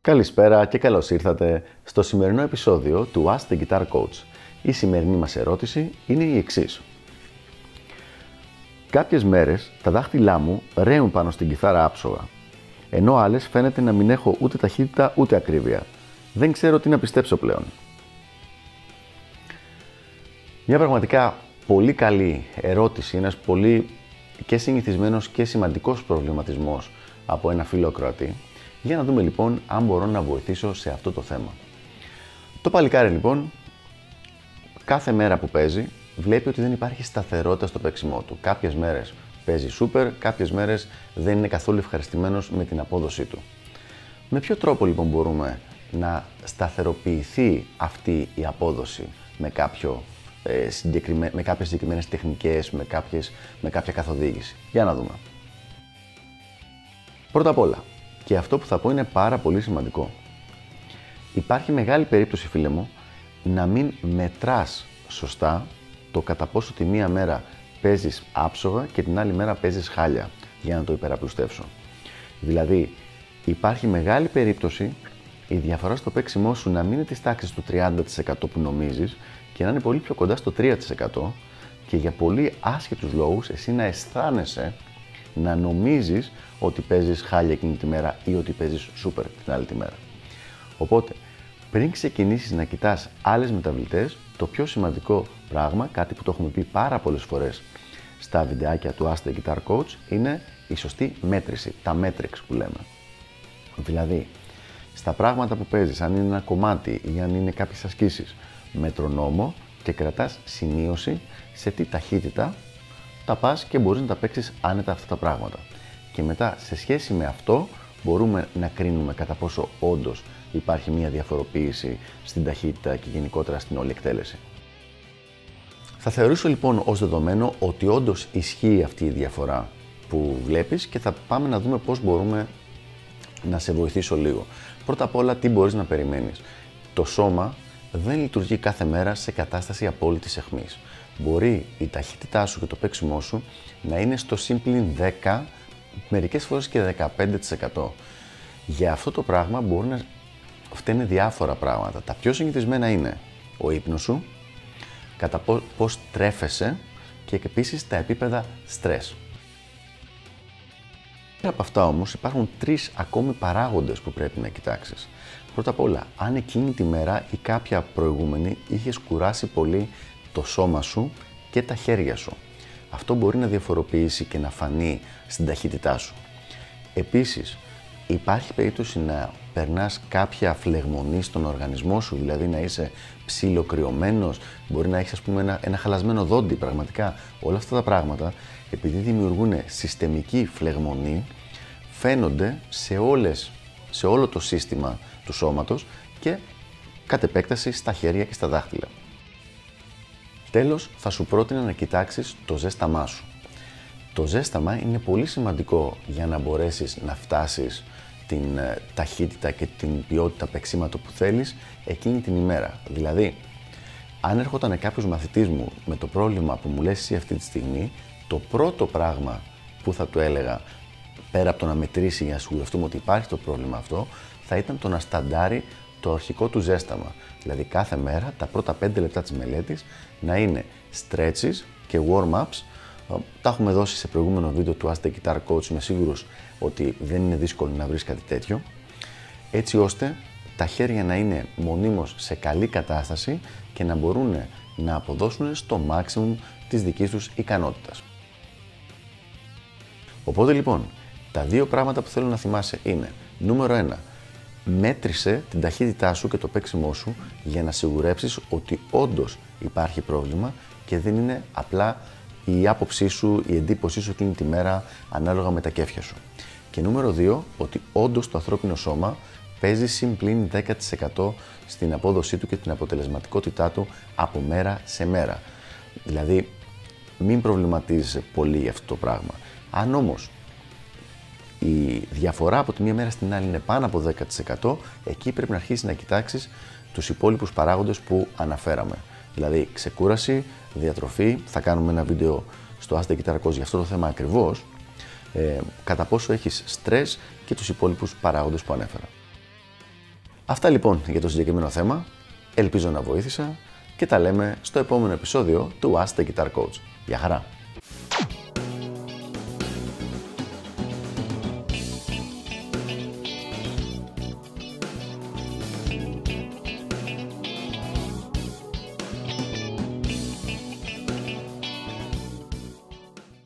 Καλησπέρα και καλώς ήρθατε στο σημερινό επεισόδιο του Ask the Guitar Coach. Η σημερινή μας ερώτηση είναι η εξής. Κάποιες μέρες τα δάχτυλά μου ρέουν πάνω στην κιθάρα άψογα, ενώ άλλες φαίνεται να μην έχω ούτε ταχύτητα ούτε ακρίβεια. Δεν ξέρω τι να πιστέψω πλέον. Μια πραγματικά πολύ καλή ερώτηση, ένας πολύ και συνηθισμένος και σημαντικός προβληματισμός από ένα φίλο Κροατή. Για να δούμε λοιπόν αν μπορώ να βοηθήσω σε αυτό το θέμα. Το παλικάρι λοιπόν, κάθε μέρα που παίζει, βλέπει ότι δεν υπάρχει σταθερότητα στο παίξιμό του. Κάποιες μέρες παίζει σούπερ, κάποιες μέρες δεν είναι καθόλου ευχαριστημένος με την απόδοσή του. Με ποιο τρόπο λοιπόν μπορούμε να σταθεροποιηθεί αυτή η απόδοση με, κάποιο, ε, συγκεκριμέ... με κάποιες συγκεκριμένες τεχνικές, με, κάποιες... με κάποια καθοδήγηση. Για να δούμε. Πρώτα απ' όλα, και αυτό που θα πω είναι πάρα πολύ σημαντικό. Υπάρχει μεγάλη περίπτωση, φίλε μου, να μην μετράς σωστά το κατά πόσο τη μία μέρα παίζεις άψογα και την άλλη μέρα παίζεις χάλια, για να το υπεραπλουστεύσω. Δηλαδή, υπάρχει μεγάλη περίπτωση η διαφορά στο παίξιμό σου να μην είναι της τάξης του 30% που νομίζεις και να είναι πολύ πιο κοντά στο 3% και για πολύ άσχετους λόγους εσύ να αισθάνεσαι να νομίζεις ότι παίζεις χάλια εκείνη τη μέρα ή ότι παίζεις σούπερ την άλλη τη μέρα. Οπότε, πριν ξεκινήσεις να κοιτάς άλλες μεταβλητές, το πιο σημαντικό πράγμα, κάτι που το έχουμε πει πάρα πολλές φορές στα βιντεάκια του Ask the Guitar Coach, είναι η σωστή μέτρηση, τα metrics που λέμε. Δηλαδή, στα πράγματα που παίζεις, αν είναι ένα κομμάτι ή αν είναι κάποιες ασκήσεις, μετρονόμο και κρατάς σημείωση σε τι ταχύτητα τα πας και μπορείς να τα παίξεις άνετα αυτά τα πράγματα. Και μετά, σε σχέση με αυτό, μπορούμε να κρίνουμε κατά πόσο όντως υπάρχει μια διαφοροποίηση στην ταχύτητα και γενικότερα στην όλη εκτέλεση. Θα θεωρήσω λοιπόν ως δεδομένο ότι όντως ισχύει αυτή η διαφορά που βλέπεις και θα πάμε να δούμε πώς μπορούμε να σε βοηθήσω λίγο. Πρώτα απ' όλα τι μπορείς να περιμένεις. Το σώμα δεν λειτουργεί κάθε μέρα σε κατάσταση απόλυτης εχμής. Μπορεί η ταχύτητά σου και το παίξιμό σου να είναι στο σύμπλην 10, μερικές φορές και 15%. Για αυτό το πράγμα μπορεί να φταίνε διάφορα πράγματα. Τα πιο συνηθισμένα είναι ο ύπνος σου, κατά πώς τρέφεσαι και επίσης τα επίπεδα στρες. Πέρα από αυτά όμως υπάρχουν τρεις ακόμη παράγοντες που πρέπει να κοιτάξεις. Πρώτα απ' όλα, αν εκείνη τη μέρα ή κάποια προηγούμενη είχες κουράσει πολύ το σώμα σου και τα χέρια σου. Αυτό μπορεί να διαφοροποιήσει και να φανεί στην ταχύτητά σου. Επίσης, υπάρχει περίπτωση να περνάς κάποια φλεγμονή στον οργανισμό σου, δηλαδή να είσαι ψιλοκρυωμένος, μπορεί να έχεις ας πούμε ένα, ένα χαλασμένο δόντι πραγματικά. Όλα αυτά τα πράγματα, επειδή δημιουργούν συστημική φλεγμονή, φαίνονται σε, όλες, σε όλο το σύστημα του σώματος και κατ' επέκταση στα χέρια και στα δάχτυλα. Τέλος, θα σου πρότεινα να κοιτάξεις το ζέσταμά σου. Το ζέσταμα είναι πολύ σημαντικό για να μπορέσεις να φτάσεις την ε, ταχύτητα και την ποιότητα παίξήματο που θέλεις εκείνη την ημέρα. Δηλαδή, αν έρχονταν κάποιος μαθητής μου με το πρόβλημα που μου λες εσύ αυτή τη στιγμή, το πρώτο πράγμα που θα του έλεγα, πέρα από το να μετρήσει για να σιγουρευτούμε ότι υπάρχει το πρόβλημα αυτό, θα ήταν το να σταντάρει το αρχικό του ζέσταμα. Δηλαδή κάθε μέρα τα πρώτα 5 λεπτά της μελέτης να είναι stretches και warm-ups. Ε, τα έχουμε δώσει σε προηγούμενο βίντεο του Ask the Guitar Coach, είμαι σίγουρος ότι δεν είναι δύσκολο να βρεις κάτι τέτοιο. Έτσι ώστε τα χέρια να είναι μονίμως σε καλή κατάσταση και να μπορούν να αποδώσουν στο maximum της δικής τους ικανότητας. Οπότε λοιπόν, τα δύο πράγματα που θέλω να θυμάσαι είναι νούμερο 1 μέτρησε την ταχύτητά σου και το παίξιμό σου για να σιγουρέψεις ότι όντως υπάρχει πρόβλημα και δεν είναι απλά η άποψή σου, η εντύπωσή σου εκείνη τη μέρα ανάλογα με τα κέφια σου. Και νούμερο 2, ότι όντως το ανθρώπινο σώμα παίζει συμπλήν 10% στην απόδοσή του και την αποτελεσματικότητά του από μέρα σε μέρα. Δηλαδή, μην προβληματίζεσαι πολύ για αυτό το πράγμα. Αν όμως η διαφορά από τη μία μέρα στην άλλη είναι πάνω από 10%, εκεί πρέπει να αρχίσεις να κοιτάξεις τους υπόλοιπους παράγοντες που αναφέραμε. Δηλαδή ξεκούραση, διατροφή, θα κάνουμε ένα βίντεο στο Ask the Guitar Coach για αυτό το θέμα ακριβώς, ε, κατά πόσο έχεις στρες και τους υπόλοιπους παράγοντες που ανέφερα. Αυτά λοιπόν για το συγκεκριμένο θέμα. Ελπίζω να βοήθησα και τα λέμε στο επόμενο επεισόδιο του Ask the Guitar Coach. Γεια χαρά!